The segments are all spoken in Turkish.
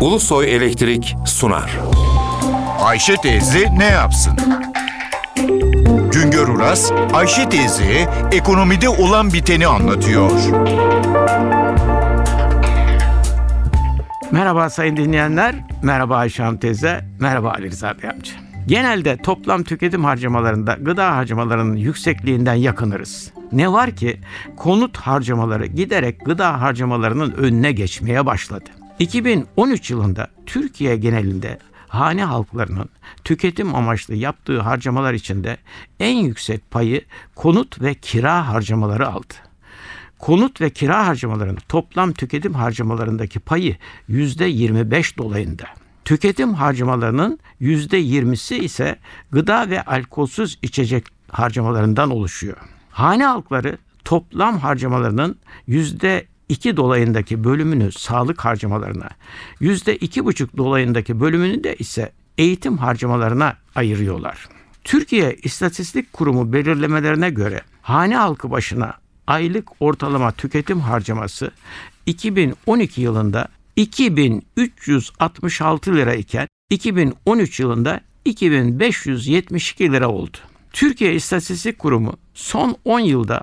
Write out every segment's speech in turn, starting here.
Ulusoy Elektrik sunar. Ayşe teyze ne yapsın? Güngör Uras, Ayşe teyze ekonomide olan biteni anlatıyor. Merhaba sayın dinleyenler, merhaba Ayşe Hanım teyze, merhaba Ali Rıza Bey amca. Genelde toplam tüketim harcamalarında gıda harcamalarının yüksekliğinden yakınırız. Ne var ki konut harcamaları giderek gıda harcamalarının önüne geçmeye başladı. 2013 yılında Türkiye genelinde hane halklarının tüketim amaçlı yaptığı harcamalar içinde en yüksek payı konut ve kira harcamaları aldı. Konut ve kira harcamalarının toplam tüketim harcamalarındaki payı %25 dolayında. Tüketim harcamalarının %20'si ise gıda ve alkolsüz içecek harcamalarından oluşuyor. Hane halkları toplam harcamalarının %2 dolayındaki bölümünü sağlık harcamalarına, %2,5 dolayındaki bölümünü de ise eğitim harcamalarına ayırıyorlar. Türkiye İstatistik Kurumu belirlemelerine göre hane halkı başına aylık ortalama tüketim harcaması 2012 yılında 2366 lira iken 2013 yılında 2572 lira oldu. Türkiye İstatistik Kurumu son 10 yılda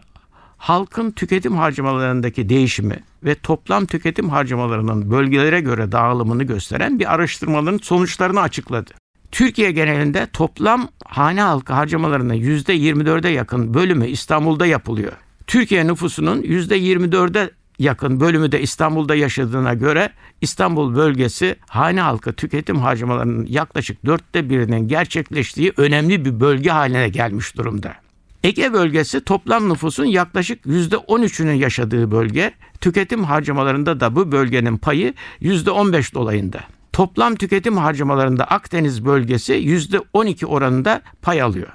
halkın tüketim harcamalarındaki değişimi ve toplam tüketim harcamalarının bölgelere göre dağılımını gösteren bir araştırmanın sonuçlarını açıkladı. Türkiye genelinde toplam hane halkı harcamalarının %24'e yakın bölümü İstanbul'da yapılıyor. Türkiye nüfusunun %24'e yakın bölümü de İstanbul'da yaşadığına göre İstanbul bölgesi hane halkı tüketim harcamalarının yaklaşık dörtte birinin gerçekleştiği önemli bir bölge haline gelmiş durumda. Ege bölgesi toplam nüfusun yaklaşık %13'ünün yaşadığı bölge. Tüketim harcamalarında da bu bölgenin payı %15 dolayında. Toplam tüketim harcamalarında Akdeniz bölgesi %12 oranında pay alıyor.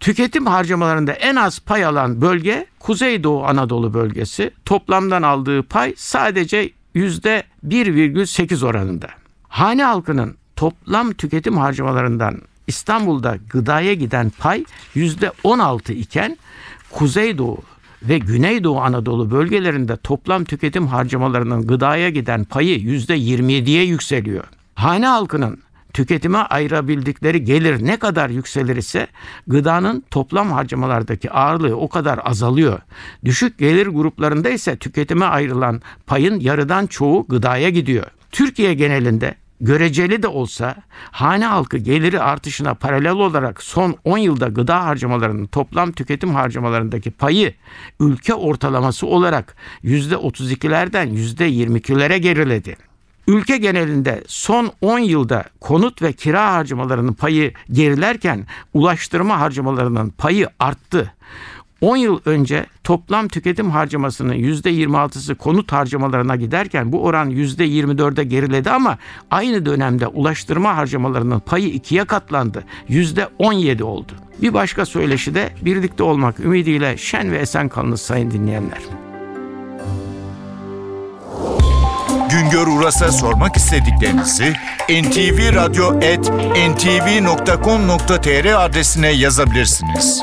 Tüketim harcamalarında en az pay alan bölge Kuzeydoğu Anadolu bölgesi. Toplamdan aldığı pay sadece %1,8 oranında. Hane halkının toplam tüketim harcamalarından İstanbul'da gıdaya giden pay %16 iken Kuzeydoğu ve Güneydoğu Anadolu bölgelerinde toplam tüketim harcamalarının gıdaya giden payı %27'ye yükseliyor. Hane halkının tüketime ayırabildikleri gelir ne kadar yükselir ise gıdanın toplam harcamalardaki ağırlığı o kadar azalıyor. Düşük gelir gruplarında ise tüketime ayrılan payın yarıdan çoğu gıdaya gidiyor. Türkiye genelinde göreceli de olsa hane halkı geliri artışına paralel olarak son 10 yılda gıda harcamalarının toplam tüketim harcamalarındaki payı ülke ortalaması olarak %32'lerden %22'lere geriledi. Ülke genelinde son 10 yılda konut ve kira harcamalarının payı gerilerken ulaştırma harcamalarının payı arttı. 10 yıl önce toplam tüketim harcamasının %26'sı konut harcamalarına giderken bu oran %24'e geriledi ama aynı dönemde ulaştırma harcamalarının payı ikiye katlandı. %17 oldu. Bir başka söyleşi de birlikte olmak ümidiyle şen ve esen kalınız sayın dinleyenler. Güngör Uras'a sormak istediklerinizi ntvradio.ntv.com.tr adresine yazabilirsiniz.